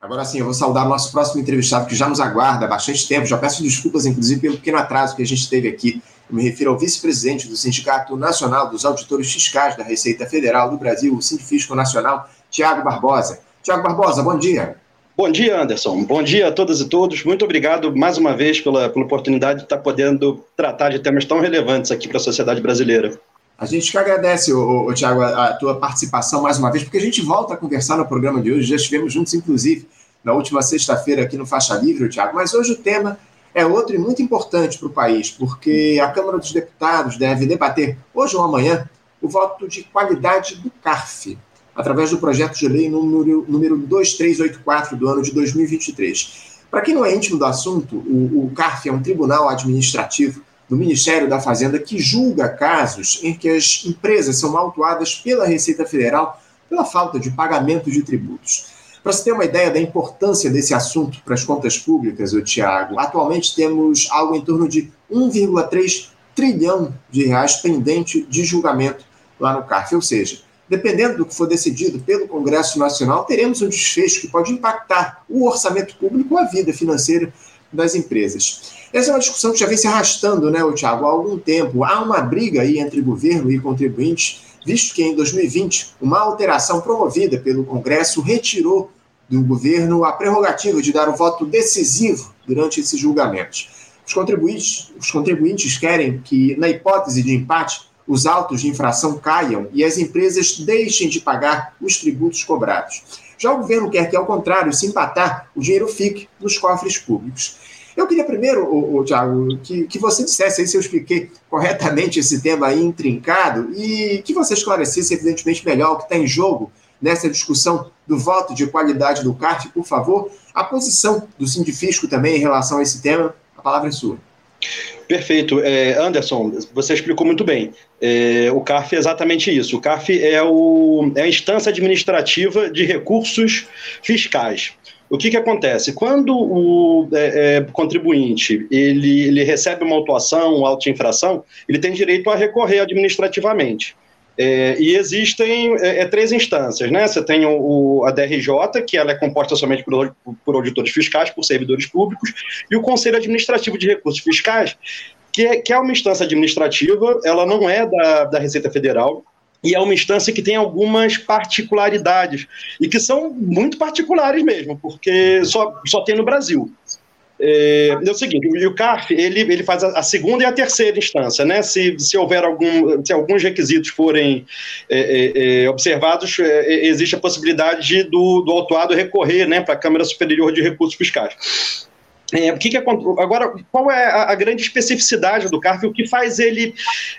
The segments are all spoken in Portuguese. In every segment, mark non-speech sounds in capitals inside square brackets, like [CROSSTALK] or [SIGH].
Agora sim, eu vou saudar o nosso próximo entrevistado que já nos aguarda há bastante tempo. Já peço desculpas, inclusive, pelo pequeno atraso que a gente teve aqui. Eu me refiro ao vice-presidente do Sindicato Nacional dos Auditores Fiscais da Receita Federal do Brasil, o Sindifisco Nacional, Tiago Barbosa. Tiago Barbosa, bom dia. Bom dia, Anderson. Bom dia a todas e todos. Muito obrigado mais uma vez pela, pela oportunidade de estar podendo tratar de temas tão relevantes aqui para a sociedade brasileira. A gente que agradece, o Tiago, a, a, tua participação mais uma vez, porque a gente volta a conversar no programa de hoje. Já estivemos juntos, inclusive, na última sexta-feira aqui no Faixa Livre, Tiago. Mas hoje o tema é outro e muito importante para o país, porque a Câmara dos Deputados deve debater, hoje ou amanhã, o voto de qualidade do CARF, através do projeto de lei número, número 2384 do ano de 2023. Para quem não é íntimo do assunto, o, o CARF é um tribunal administrativo do Ministério da Fazenda que julga casos em que as empresas são autuadas pela Receita Federal pela falta de pagamento de tributos. Para você ter uma ideia da importância desse assunto para as contas públicas, o Tiago, atualmente temos algo em torno de 1,3 trilhão de reais pendente de julgamento lá no CARF. Ou seja, dependendo do que for decidido pelo Congresso Nacional, teremos um desfecho que pode impactar o orçamento público ou a vida financeira das empresas. Essa é uma discussão que já vem se arrastando, né, Tiago, há algum tempo. Há uma briga aí entre governo e contribuintes, visto que em 2020 uma alteração promovida pelo Congresso retirou do governo a prerrogativa de dar o voto decisivo durante esses julgamentos. Os contribuintes, os contribuintes querem que, na hipótese de empate, os autos de infração caiam e as empresas deixem de pagar os tributos cobrados. Já o governo quer que, ao contrário, se empatar, o dinheiro fique nos cofres públicos. Eu queria primeiro, o, o Tiago, que, que você dissesse aí se eu expliquei corretamente esse tema aí intrincado e que você esclarecesse, evidentemente, melhor o que está em jogo nessa discussão do voto de qualidade do CARF, por favor. A posição do Sindifisco também em relação a esse tema, a palavra é sua. Perfeito. É, Anderson, você explicou muito bem. É, o CARF é exatamente isso. O CARF é, o, é a instância administrativa de recursos fiscais. O que, que acontece? Quando o é, é, contribuinte ele, ele recebe uma autuação, uma auto-infração, ele tem direito a recorrer administrativamente. É, e existem é, é três instâncias, né? Você tem o, o, a DRJ, que ela é composta somente por, por auditores fiscais, por servidores públicos, e o Conselho Administrativo de Recursos Fiscais, que é, que é uma instância administrativa, ela não é da, da Receita Federal, e é uma instância que tem algumas particularidades, e que são muito particulares mesmo, porque só, só tem no Brasil. É, é o seguinte, o CARF ele, ele faz a, segunda e a terceira instância, né? Se, se houver algum, se alguns requisitos forem é, é, é observados, é, existe a possibilidade de, do, do autuado recorrer, né, para a Câmara Superior de Recursos Fiscais. É, que, que é, agora, qual é a, a, grande especificidade do CARF? O que faz ele,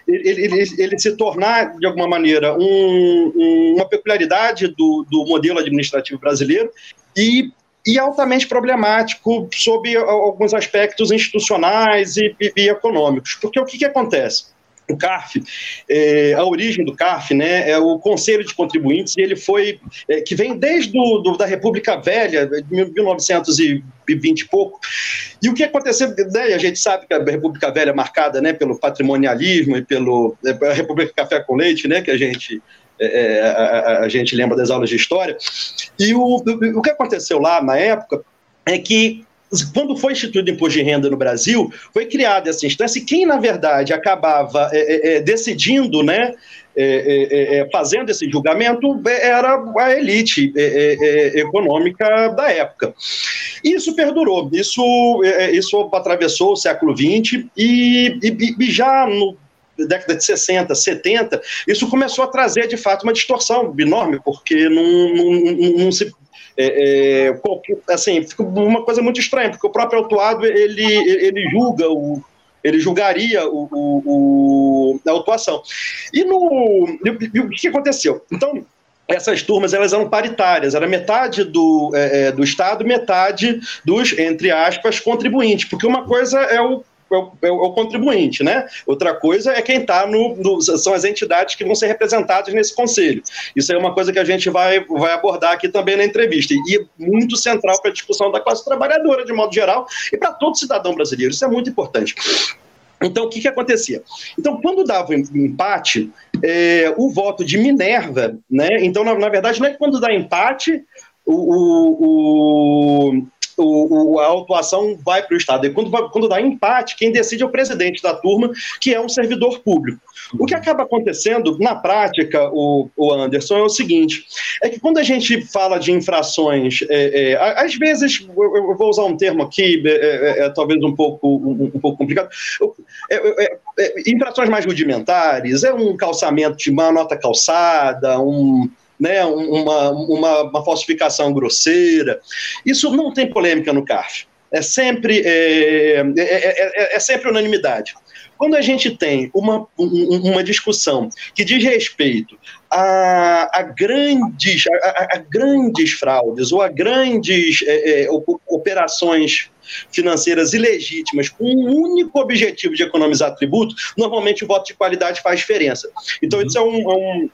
ele, ele, ele se tornar, de alguma maneira, um, um, uma peculiaridade do, do modelo administrativo brasileiro e, e altamente problemático sob alguns aspectos institucionais e, e, e econômicos? Porque o que, que acontece? O CARF, é, a origem do CARF, né, é o Conselho de Contribuintes, e ele foi, é, que vem desde do, do, da República Velha, de 1920 e pouco, e o que aconteceu, né, a gente sabe que a República Velha é marcada, né, pelo patrimonialismo e pelo, é, a República Café com Leite, né, que a gente é, a, a, gente lembra das aulas de história, e o, o que aconteceu lá na época é que quando foi instituído o imposto de renda no Brasil, foi criada essa instância e quem, na verdade, acabava é, é, é decidindo, né, é, é, é, fazendo esse julgamento, era a elite econômica da época. Isso perdurou, isso, isso atravessou o século XX e, e, e já no década de 60, 70, isso começou a trazer, de fato, uma distorção enorme, porque não, não, não se é, é, assim, fica uma coisa muito estranha, porque o próprio autuado, ele, ele julga o, ele julgaria o, o, o, a autuação. E, no, e o que aconteceu? Então, essas turmas elas eram paritárias, era metade do, é, é do Estado, metade dos, entre aspas, contribuintes, porque uma coisa é o é o, é o, contribuinte, né? Outra coisa é quem está no, no, são as entidades que vão ser representadas nesse conselho. Isso é uma coisa que a gente vai, vai abordar aqui também na entrevista e é muito central para a discussão da classe trabalhadora de modo geral e para todo cidadão brasileiro. Isso é muito importante. Então, o que, que acontecia? Então, quando dava empate, é, o voto de Minerva, né? Então, na, na verdade, não é quando dá empate, o, o o, o, a autuação vai para o Estado. E quando, quando dá empate, quem decide é o presidente da turma, que é um servidor público. O que acaba acontecendo na prática, o, o Anderson, é o seguinte: é que quando a gente fala de infrações, é, é, às vezes, eu, eu, vou usar um termo aqui, é, é, é talvez um pouco, um, um pouco complicado, é, infrações mais rudimentares, é um calçamento de uma nota calçada, um né, uma, uma, uma falsificação grosseira. Isso não tem polêmica no CARF. É sempre, é, é, é, é, sempre unanimidade. Quando a gente tem uma, uma discussão que diz respeito a, a grandes, a, a, grandes fraudes ou a grandes é, é, operações financeiras ilegítimas com um único objetivo de economizar tributo, normalmente o voto de qualidade faz diferença. Então, uhum. isso é um, um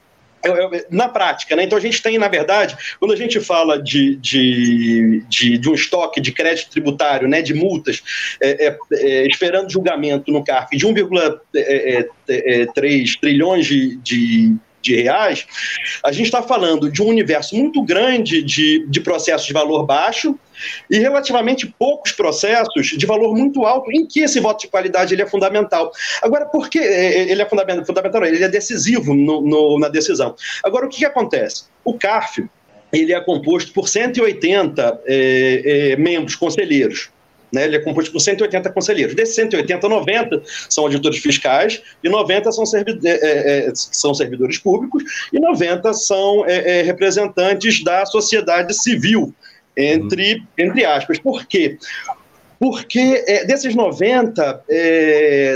na prática, né? Então a gente tem, na verdade, quando a gente fala de, de, de, de um estoque de crédito tributário, né, de multas, é, é, é, esperando julgamento no CARF de 1,3 é, é, é, trilhões de, de, de reais, a gente está falando de um universo muito grande de, de processos de valor baixo e relativamente poucos processos de valor muito alto em que esse voto de qualidade ele é fundamental. Agora, por que é, é, ele é fundamental? ele é decisivo no, no, na decisão. Agora, o que, que acontece? O CARF ele é composto por 180 é, é, membros conselheiros. Né, ele é composto por 180 conselheiros. Desses 180, 90 são auditores fiscais e 90 são, servi é, é, é, são servidores públicos e 90 são é, representantes da sociedade civil, entre, entre aspas. Por quê? Porque é, desses 90,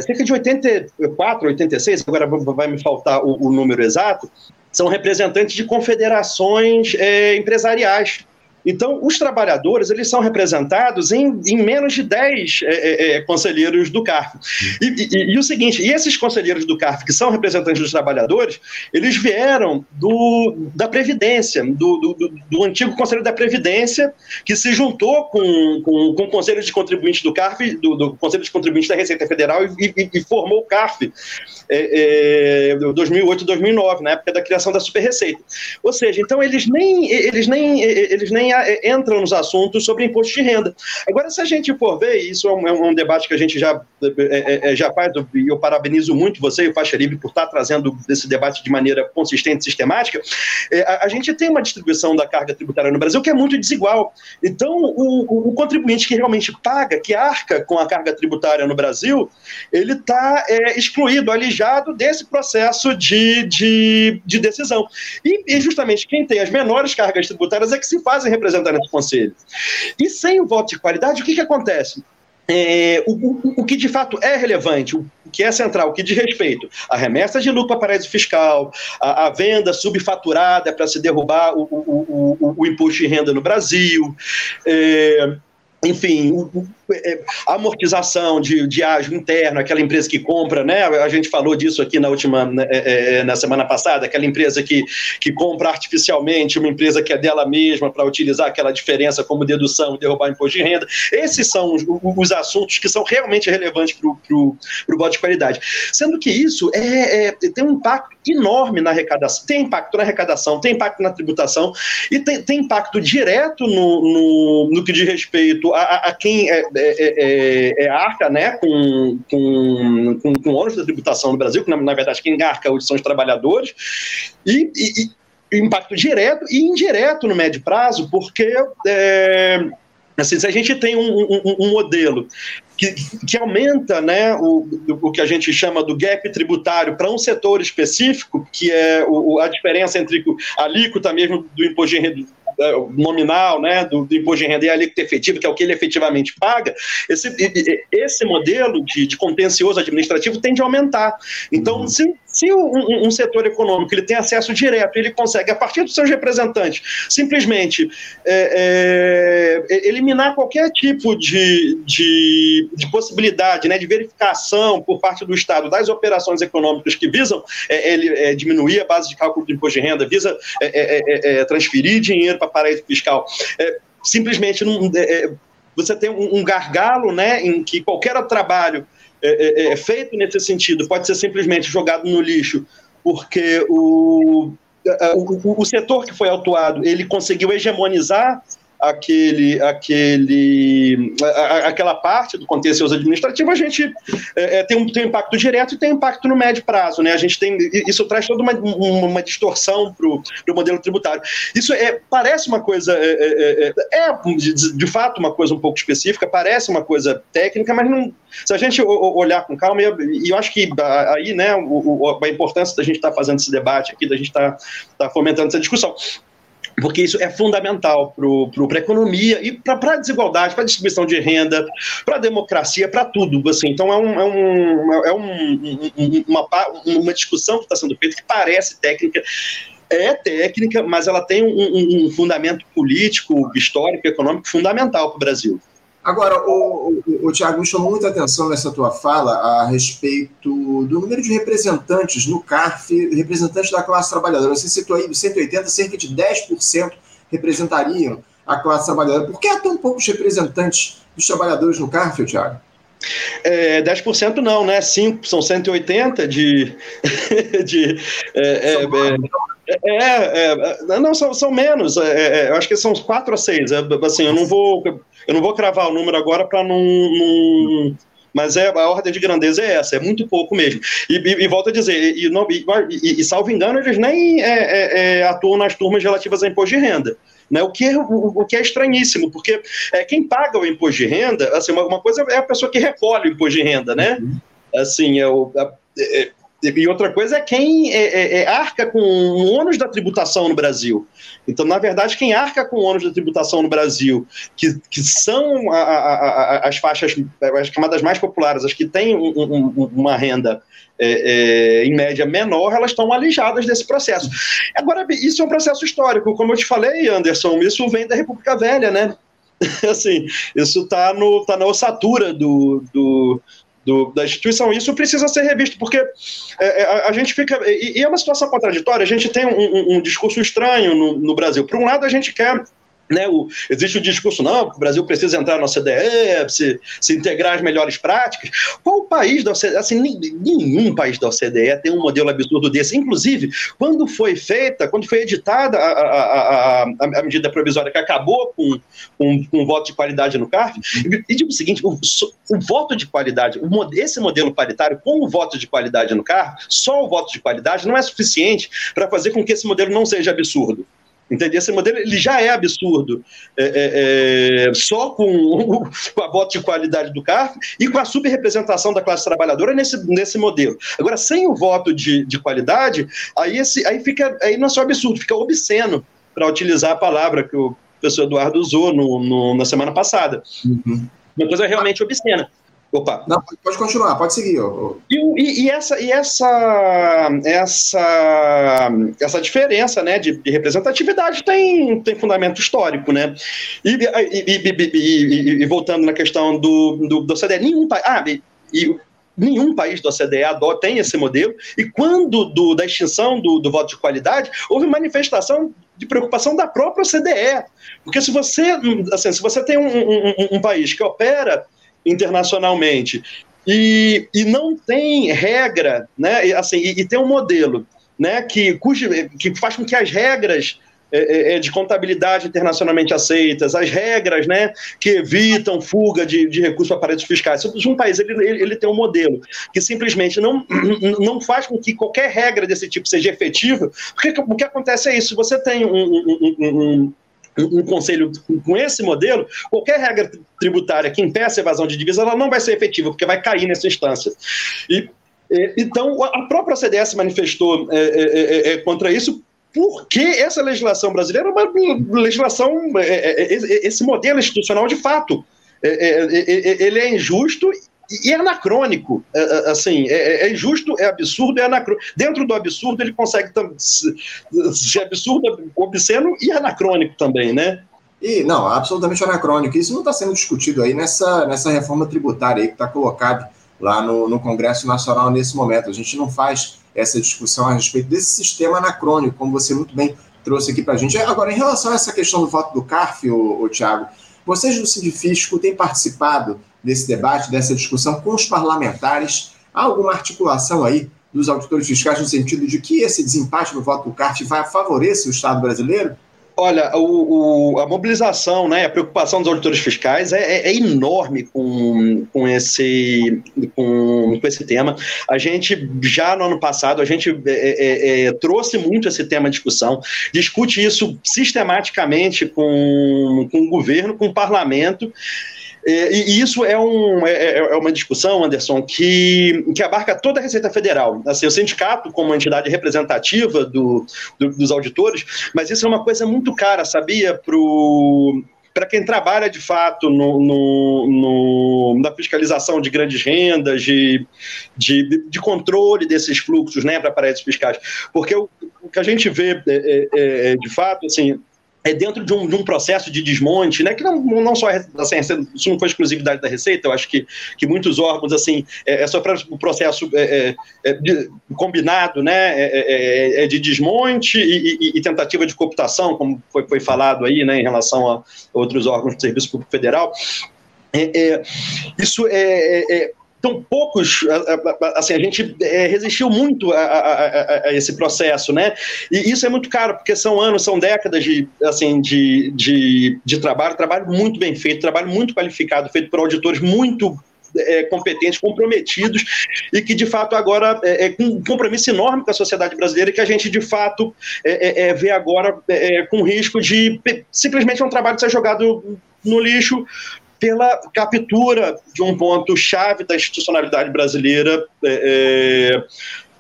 cerca de 84, 86, agora vai me faltar o, o número exato, são representantes de confederações empresariais então, os trabalhadores eles são representados em, em menos de 10 é, é, é, conselheiros do CARF. E, e, e, o seguinte, e esses conselheiros do CARF, que são representantes dos trabalhadores, eles vieram do, da Previdência, do, do, do antigo Conselho da Previdência, que se juntou com, com, com o Conselho de Contribuintes do CARF, do, do Conselho de Contribuintes da Receita Federal, e, e formou o CARF é, é, 2008 2009, na época da criação da Super Receita. Ou seja, então eles nem, eles nem, eles nem é, entram nos assuntos sobre imposto de renda. Agora, se a gente for ver, isso é um, é um debate que a gente já, é, é, já faz, e eu parabenizo muito você e o Faixa Livre por estar trazendo esse debate de maneira consistente e sistemática, a, a, gente tem uma distribuição da carga tributária no Brasil que é muito desigual. Então, o, o, o contribuinte que realmente paga, que arca com a carga tributária no Brasil, ele está é, excluído, alijado desse processo de, de, de decisão. E, e, justamente quem tem as menores cargas tributárias é que se fazem representar nesse conselho. E sem o voto de qualidade, o que, que acontece? É, o, o, o, que de fato é relevante, o, o, que é central, o que diz respeito à remessa de lucro para paraíso fiscal, a, venda subfaturada para se derrubar o, imposto de renda no Brasil, é, enfim, é, amortização de, de ágio interno, aquela empresa que compra, né? A gente falou disso aqui na última, né, é, é, na semana passada, aquela empresa que, que compra artificialmente uma empresa que é dela mesma para utilizar aquela diferença como dedução e derrubar imposto de renda. Esses são os, os assuntos que são realmente relevantes para o voto de qualidade. Sendo que isso é, é, tem um impacto enorme na arrecadação, tem impacto na arrecadação, tem impacto na tributação e tem, tem impacto direto no, no, no que diz respeito a, a, quem é, é, é, é, arca né, com, com, com, com ônus da tributação no Brasil, que na, na verdade quem arca são os trabalhadores, e, e, e, impacto direto e indireto no médio prazo, porque é, assim, se a gente tem um, um, um modelo que, que, aumenta né, o, o que a gente chama do gap tributário para um setor específico, que é o, a diferença entre a alíquota mesmo do imposto de é, nominal né, do, do, imposto de renda e a alíquota efetiva, que é o que ele efetivamente paga, esse, esse modelo de, de contencioso administrativo tende a aumentar. Então, uhum. se, se um, um, setor econômico ele tem acesso direto, ele consegue, a partir dos seus representantes, simplesmente é, é, eliminar qualquer tipo de, de, de, possibilidade né, de verificação por parte do Estado das operações econômicas que visam é, ele, é, diminuir a base de cálculo do imposto de renda, visa é, transferir dinheiro para paraíso fiscal. É, simplesmente não, é, é, você tem um, um, gargalo né, em que qualquer trabalho é, é, é, feito nesse sentido pode ser simplesmente jogado no lixo, porque o, o, o, setor que foi autuado, ele conseguiu hegemonizar aquele, aquele, a, aquela parte do contencioso administrativo, a gente é, é, tem, um, tem um impacto direto e tem um impacto no médio prazo. Né? A gente tem, isso traz toda uma, uma distorção para o modelo tributário. Isso é, parece uma coisa, é, é, é, é de, de, fato uma coisa um pouco específica, parece uma coisa técnica, mas não, se a gente olhar com calma, e eu acho que aí né, a importância da gente estar tá fazendo esse debate aqui, da gente estar tá, tá fomentando essa discussão porque isso é fundamental para a economia e para a desigualdade, para a distribuição de renda, para a democracia, para tudo. Assim. Então, é, um, é, um, é um, uma, uma discussão que está sendo feita que parece técnica, é técnica, mas ela tem um, um fundamento político, histórico, econômico fundamental para o Brasil. Agora, o, o, o Tiago me chamou muita atenção nessa tua fala a respeito do número de representantes no CARF, representantes da classe trabalhadora. Você citou aí 180, cerca de 10% representariam a classe trabalhadora. Por que há tão poucos representantes dos trabalhadores no CARF, Tiago? É, 10% não, né? 5, são 180 de. [LAUGHS] de é, é, é, é, é, não, são, são menos. É, eu acho que são 4 ou 6. assim, eu não vou eu não vou cravar o número agora para não, não, Mas é, a ordem de grandeza é essa, é muito pouco mesmo. E, e, e volto a dizer, e, não, e, salvo engano, eles nem é, é, é, atuam nas turmas relativas a imposto de renda. Né, o, que, é, o, o, que é estranhíssimo, porque é, quem paga o imposto de renda, assim, uma, uma coisa é a pessoa que recolhe o imposto de renda, né? Uhum. Assim, é o, é, e outra coisa é quem é, é, é, arca com o ônus da tributação no Brasil. Então, na verdade, quem arca com o ônus da tributação no Brasil, que, que são a, a, a, as faixas, as camadas mais populares, as que têm um, um, uma renda é, é, em média menor, elas estão alijadas desse processo. Agora, isso é um processo histórico, como eu te falei, Anderson, isso vem da República Velha, né? [LAUGHS] assim, isso está tá na ossatura do, do do, da instituição. Isso precisa ser revisto, porque é, é, a, a, gente fica. E, e, é uma situação contraditória. A gente tem um, um, um discurso estranho no, no Brasil. Por um lado, a gente quer né, o, existe o discurso, não, o Brasil precisa entrar na OCDE, se, se integrar as melhores práticas. Qual país da OCDE, assim, nenhum país da OCDE tem um modelo absurdo desse. Inclusive, quando foi feita, quando foi editada a, a, a, a medida provisória que acabou com, com, com, o voto de qualidade no CARF, e digo o seguinte, o, o voto de qualidade, o, esse modelo paritário com o voto de qualidade no CARF, só o voto de qualidade não é suficiente para fazer com que esse modelo não seja absurdo. Entende? Esse modelo ele já é absurdo, é, é, é só com, com, a bota de qualidade do carro e com a subrepresentação da classe trabalhadora nesse, nesse modelo. Agora, sem o voto de, de qualidade, aí, esse, aí, fica, aí não é só absurdo, fica obsceno, para utilizar a palavra que o professor Eduardo usou no, no na semana passada. Uhum. Uma coisa realmente obscena. Opa. Não, pode continuar, pode seguir. E, e, e, essa, e essa, essa, essa diferença né, de, de, representatividade tem, tem fundamento histórico. Né? E, e, voltando na questão do, do, do CDE, nenhum país. Ah, e, nenhum país da OCDE tem esse modelo, e quando do, da extinção do, do voto de qualidade, houve manifestação de preocupação da própria OCDE. Porque se você, assim, se você tem um, um, um país que opera internacionalmente. E, e não tem regra, né? Assim, e, e, tem um modelo né, que, cujo, que faz com que as regras é, é, é, de contabilidade internacionalmente aceitas, as regras né, que evitam fuga de, de recursos para paraísos fiscais. Um país ele, ele, tem um modelo que simplesmente não, [COUGHS] não faz com que qualquer regra desse tipo seja efetiva, porque o que acontece é isso: você tem um, um, um, um conselho com esse modelo, qualquer regra tributária que impeça a evasão de divisas, ela não vai ser efetiva, porque vai cair nessa instância. E, então, a própria CDS manifestou é, é, é, contra isso, porque essa legislação brasileira é uma legislação, esse modelo institucional de fato, ele é injusto e é anacrônico, é, é, assim, é, é, injusto, é absurdo, é anacrônico. Dentro do absurdo ele consegue ser absurdo, obsceno e anacrônico também, né? E, não, absolutamente anacrônico. Isso não está sendo discutido aí nessa, nessa reforma tributária que está colocada lá no, no Congresso Nacional nesse momento. A gente não faz essa discussão a respeito desse sistema anacrônico, como você muito bem trouxe aqui para a gente. Agora, em relação a essa questão do voto do CARF, o Tiago, vocês do Sindifisco têm participado desse debate, dessa discussão com os parlamentares? Há alguma articulação aí dos auditores fiscais no sentido de que esse desempate no voto do CARF vai favorecer o Estado brasileiro? Olha, o, o, a mobilização, né, a preocupação dos auditores fiscais é, é, é enorme com, com, esse, com, com, esse tema. A gente, já no ano passado, a gente é, é, é trouxe muito esse tema à discussão, discute isso sistematicamente com, com o governo, com o parlamento, é, e isso é, um, é, é, é, uma discussão, Anderson, que, que abarca toda a Receita Federal. Assim, o sindicato, como entidade representativa do, do, dos auditores, mas isso é uma coisa muito cara, sabia, para quem trabalha de fato no, no, no, na fiscalização de grandes rendas, de, de, de controle desses fluxos né, para paraísos fiscais. Porque o, o, que a gente vê, é, é, de fato, assim, é dentro de um, de um, processo de desmonte, né, que não, não só assim, isso não foi exclusividade da Receita, eu acho que, que muitos órgãos assim é, é só o processo é, é, é, de, combinado, né, é, é, de desmonte e, e, e, tentativa de cooptação, como foi, foi falado aí, né, em relação a outros órgãos do Serviço Público Federal. isso é, tão poucos, assim, a gente é, resistiu muito a, a, a, esse processo, né? E isso é muito caro, porque são anos, são décadas de, assim, de, de, de trabalho, trabalho muito bem feito, trabalho muito qualificado, feito por auditores muito é, competentes, comprometidos e que de fato agora é, é, um compromisso enorme com a sociedade brasileira que a gente de fato é vê agora com risco de simplesmente um trabalho ser jogado no lixo pela captura de um ponto chave da institucionalidade brasileira é, é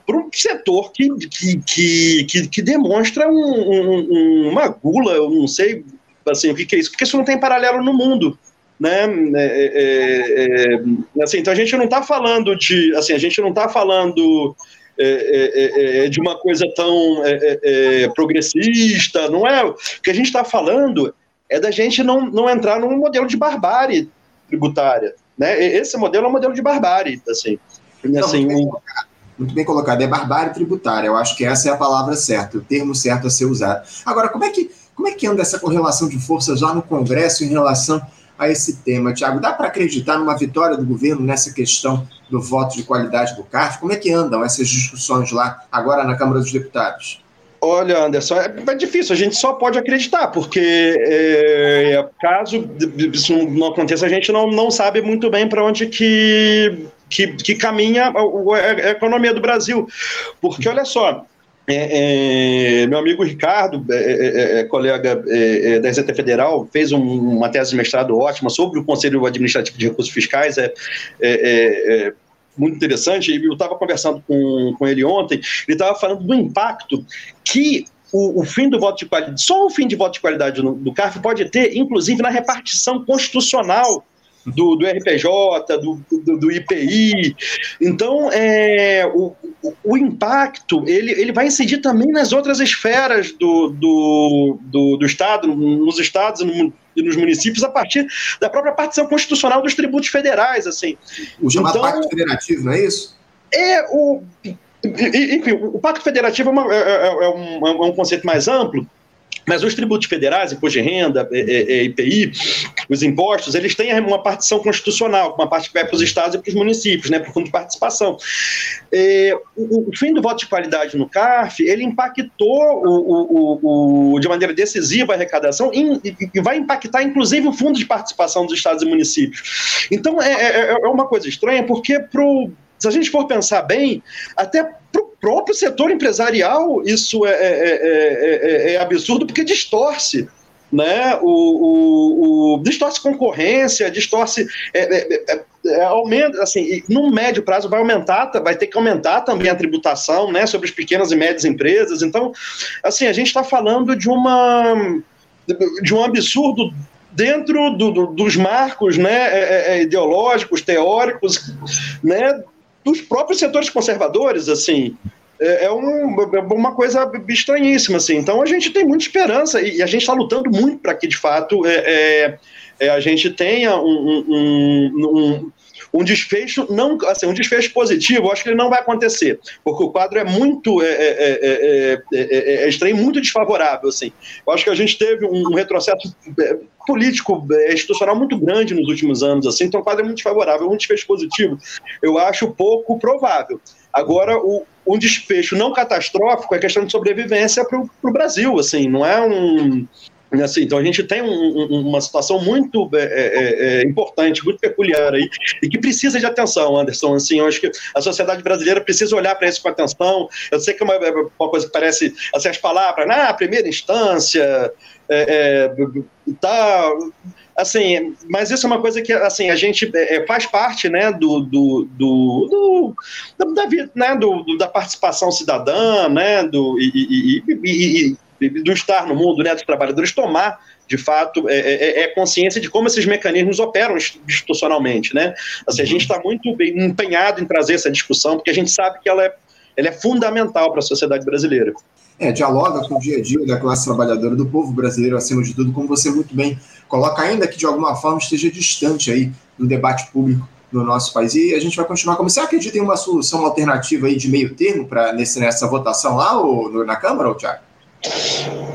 para um setor que, que, que, que demonstra um, um, uma gula, eu não sei assim, o que, que, é isso, porque isso não tem paralelo no mundo. Né? É, é, é assim, então a gente não está falando de. Assim, a gente não está falando. É, é, de uma coisa tão progressista, não é? O que a gente está falando é da gente não, não entrar num modelo de barbárie tributária. Né? Esse modelo é um modelo de barbárie, assim. Não, assim muito, bem colocado, muito bem colocado, é barbárie tributária. Eu acho que essa é a palavra certa, o termo certo a ser usado. Agora, como é que, como é que anda essa correlação de forças lá no Congresso em relação a esse tema, Tiago? Dá para acreditar numa vitória do governo nessa questão do voto de qualidade do CARF? Como é que andam essas discussões lá agora na Câmara dos Deputados? Olha, Anderson, é, é, difícil, a gente só pode acreditar, porque é, caso isso não aconteça, a gente não, não sabe muito bem para onde que, que, que caminha a, a, economia do Brasil. Porque, olha só, é, é, meu amigo Ricardo, é, é, é colega da Receita Federal, fez um, uma tese de mestrado ótima sobre o Conselho Administrativo de Recursos Fiscais. é muito interessante, eu estava conversando com, com ele ontem, ele estava falando do impacto que o, o, fim do voto de qualidade, só o fim de voto de qualidade no, do CARF pode ter, inclusive na repartição constitucional do, do RPJ, do, do, do, IPI. Então, é, o, o, impacto ele, ele vai incidir também nas outras esferas do, do, do, do Estado, nos estados e nos municípios, a partir da própria partição constitucional dos tributos federais. Assim. O chamado então, Pacto Federativo, não é isso? É o. Enfim, o Pacto Federativo é, uma, é, é, é um, é um conceito mais amplo, mas os tributos federais, imposto de renda, IPI, os impostos, eles têm uma partição constitucional, uma parte que vai para os estados e para os municípios, né, para o fundo de participação. É, o, o, fim do voto de qualidade no CARF, ele impactou o, o, de maneira decisiva a arrecadação e, vai impactar, inclusive, o fundo de participação dos estados e municípios. Então, é, é, é uma coisa estranha, porque pro, se a gente for pensar bem, até próprio setor empresarial isso é, é, é, é, absurdo, porque distorce né, o, o, o, distorce concorrência, distorce, é, é, aumenta, assim, no médio prazo vai aumentar, vai ter que aumentar também a tributação, né, sobre as pequenas e médias empresas. Então, assim, a gente está falando de uma de um absurdo dentro do, do, dos marcos, né, ideológicos, teóricos, né, dos próprios setores conservadores, assim, é, é, um, é uma coisa estranhíssima, assim. Então a gente tem muita esperança e, a gente está lutando muito para que, de fato, é, é, é, a gente tenha um, um, um, um desfecho não assim um desfecho positivo acho que ele não vai acontecer porque o quadro é muito é, é, é, é estranho muito desfavorável assim. Eu acho que a gente teve um retrocesso político institucional muito grande nos últimos anos assim então o quadro é muito favorável um desfecho positivo eu acho pouco provável. Agora o um desfecho não catastrófico é questão de sobrevivência para o Brasil, assim, não é um, Assim, então a gente tem um, uma situação muito é, é, é, importante, muito peculiar aí, e que precisa de atenção, Anderson. Assim, eu acho que a sociedade brasileira precisa olhar para isso com atenção. Eu sei que é uma, é uma coisa que parece assim, as palavras, ah, primeira instância, é, é, tá, assim, mas isso é uma coisa que assim a gente é, faz parte, né, do, do, do, do da vida, né, do, da participação cidadã, né, do e, e, e, do estar no mundo, né, dos trabalhadores tomar de fato, é, é, é, consciência de como esses mecanismos operam institucionalmente, né? Assim, a gente está muito empenhado em trazer essa discussão, porque a gente sabe que ela é, ela é fundamental para a sociedade brasileira. É, dialoga com o dia a dia da classe trabalhadora, do povo brasileiro, acima de tudo, como você muito bem coloca, ainda que de alguma forma esteja distante aí do debate público no nosso país. E a gente vai continuar como. Você acredita em uma solução alternativa aí de meio termo para nessa votação lá ou na Câmara, ou Tiago?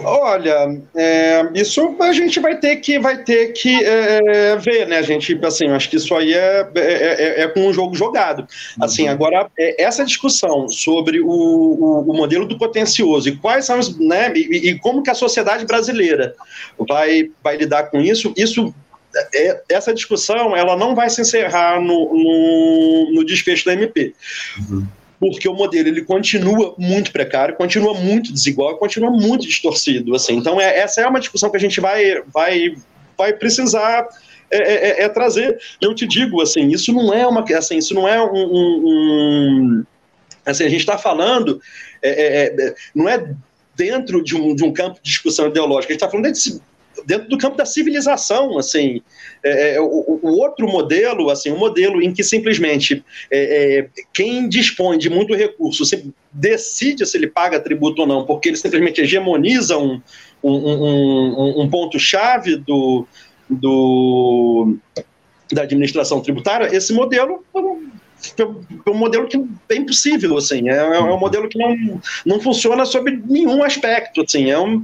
Olha, é, isso a gente vai ter que vai ter que é, ver, né? A gente, assim, acho que isso aí é, é, é, é com um jogo jogado. Assim, uhum. agora é, essa discussão sobre o, o, o, modelo do potencioso e quais são os, né? E, e, como que a sociedade brasileira vai vai lidar com isso? Isso é, essa discussão ela não vai se encerrar no, no, no desfecho da MP. Uhum porque o modelo ele continua muito precário, continua muito desigual, continua muito distorcido. Assim. Então, é, essa é uma discussão que a gente vai, vai, vai precisar é, é, é, é trazer. Eu te digo, assim, isso não é uma, assim, isso não é um, um, um assim, a gente está falando, é, é, não é dentro de um, de um campo de discussão ideológica, a gente está falando desse dentro do campo da civilização, assim, é, é, o, o, outro modelo, assim, um modelo em que simplesmente é, é, quem dispõe de muito recurso decide se ele paga tributo ou não, porque ele simplesmente hegemoniza um, um, um, um ponto-chave do, do, da administração tributária, esse modelo é um modelo que é impossível, assim, é, é um modelo que não, não funciona sob nenhum aspecto, assim, é um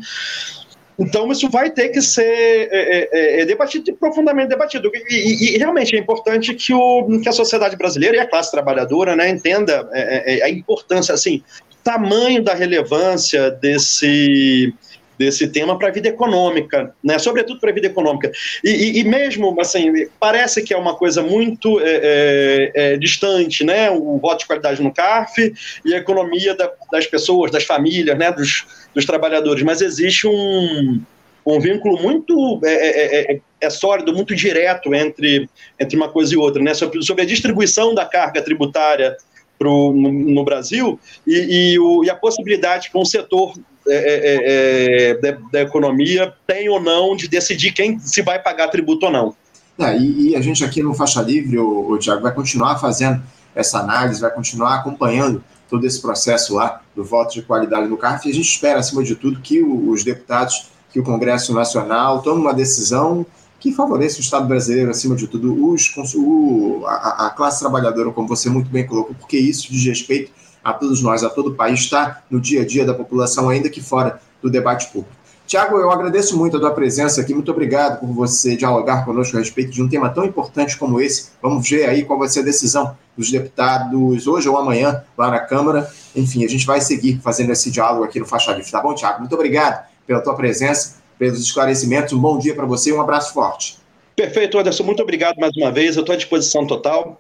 então, isso vai ter que ser é, é, é, é debatido, profundamente debatido. E, e, e, realmente é importante que, o, que a sociedade brasileira e a classe trabalhadora né, entenda é, a importância, assim, tamanho da relevância desse desse tema para a vida econômica, né? sobretudo para a vida econômica. E, e, e, mesmo, assim, parece que é uma coisa muito é, é, é, distante, né? o voto de qualidade no CARF e a economia da, das pessoas, das famílias, né? dos, dos trabalhadores, mas existe um, um vínculo muito é é, é, é, é, sólido, muito direto entre, entre uma coisa e outra, né? sobre, sobre a distribuição da carga tributária pro, no, no Brasil e, e, o, e, a possibilidade que um setor é, é, é, da, da, economia tem ou não de decidir quem se vai pagar tributo ou não. É, e, e, a gente aqui no Faixa Livre, o, o Tiago, vai continuar fazendo essa análise, vai continuar acompanhando todo esse processo lá do voto de qualidade no CARF, e a gente espera, acima de tudo, que os deputados, que o Congresso Nacional tome uma decisão que favoreça o Estado brasileiro, acima de tudo, os, o, a, a classe trabalhadora, como você muito bem colocou, porque isso diz respeito a todos nós, a todo o país, está no dia a dia da população, ainda que fora do debate público. Tiago, eu agradeço muito a tua presença aqui, muito obrigado por você dialogar conosco a respeito de um tema tão importante como esse. Vamos ver aí qual vai ser a decisão dos deputados hoje ou amanhã lá na Câmara. Enfim, a gente vai seguir fazendo esse diálogo aqui no Faixa Livre, tá bom, Tiago? Muito obrigado pela tua presença, pelos esclarecimentos. Um bom dia para você e um abraço forte. Perfeito, Anderson. Muito obrigado mais uma vez. Eu estou à disposição total.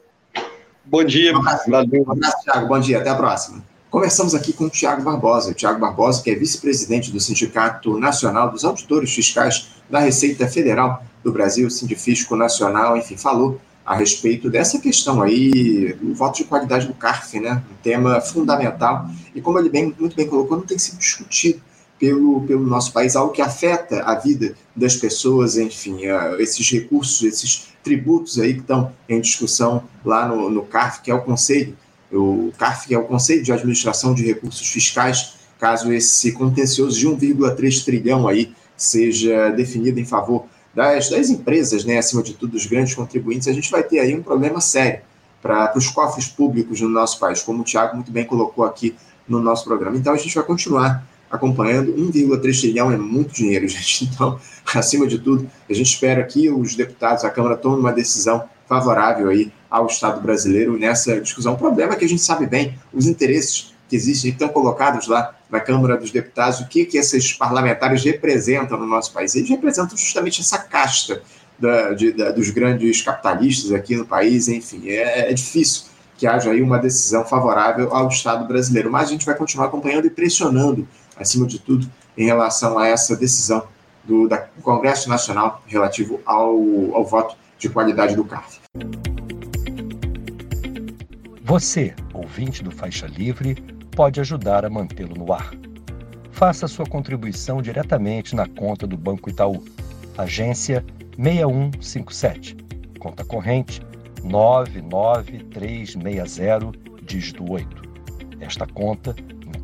Bom dia. Um abraço. Um abraço Tiago. Bom dia. Até a próxima. Conversamos aqui com o Tiago Barbosa. O Tiago Barbosa, que é vice-presidente do Sindicato Nacional dos Auditores Fiscais da Receita Federal do Brasil, Sindifisco Nacional, enfim, falou a respeito dessa questão aí, do voto de qualidade do CARF, né? Um tema fundamental. E como ele bem, muito bem colocou, não tem sido discutido pelo, pelo nosso país, algo que afeta a vida das pessoas, enfim, esses recursos, esses tributos aí que estão em discussão lá no, no CARF, que é o Conselho o CARF, que é o Conselho de Administração de Recursos Fiscais, caso esse contencioso de 1,3 trilhão aí seja definido em favor das, das empresas, né, acima de tudo, dos grandes contribuintes, a gente vai ter aí um problema sério para os cofres públicos no nosso país, como o Tiago muito bem colocou aqui no nosso programa. Então, a gente vai continuar acompanhando. 1,3 trilhão é muito dinheiro, [LAUGHS] gente. Então, acima de tudo, a gente espera que os deputados, a Câmara, tomem uma decisão favorável aí ao Estado brasileiro nessa discussão. O problema é que a gente sabe bem os interesses que existem, que estão colocados lá na Câmara dos Deputados, o que, que esses parlamentares representam no nosso país. Eles representam justamente essa casta da, de, da, dos grandes capitalistas aqui no país, enfim, é, é difícil que haja aí uma decisão favorável ao Estado brasileiro, mas a gente vai continuar acompanhando e pressionando, acima de tudo, em relação a essa decisão do, da, Congresso Nacional relativo ao, ao voto de qualidade do CARF. Você, ouvinte do Faixa Livre, pode ajudar a mantê-lo no ar. Faça sua contribuição diretamente na conta do Banco Itaú, agência 6157, conta corrente 99360, dígito 8. Esta conta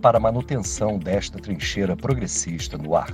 para a manutenção desta trincheira progressista no ar.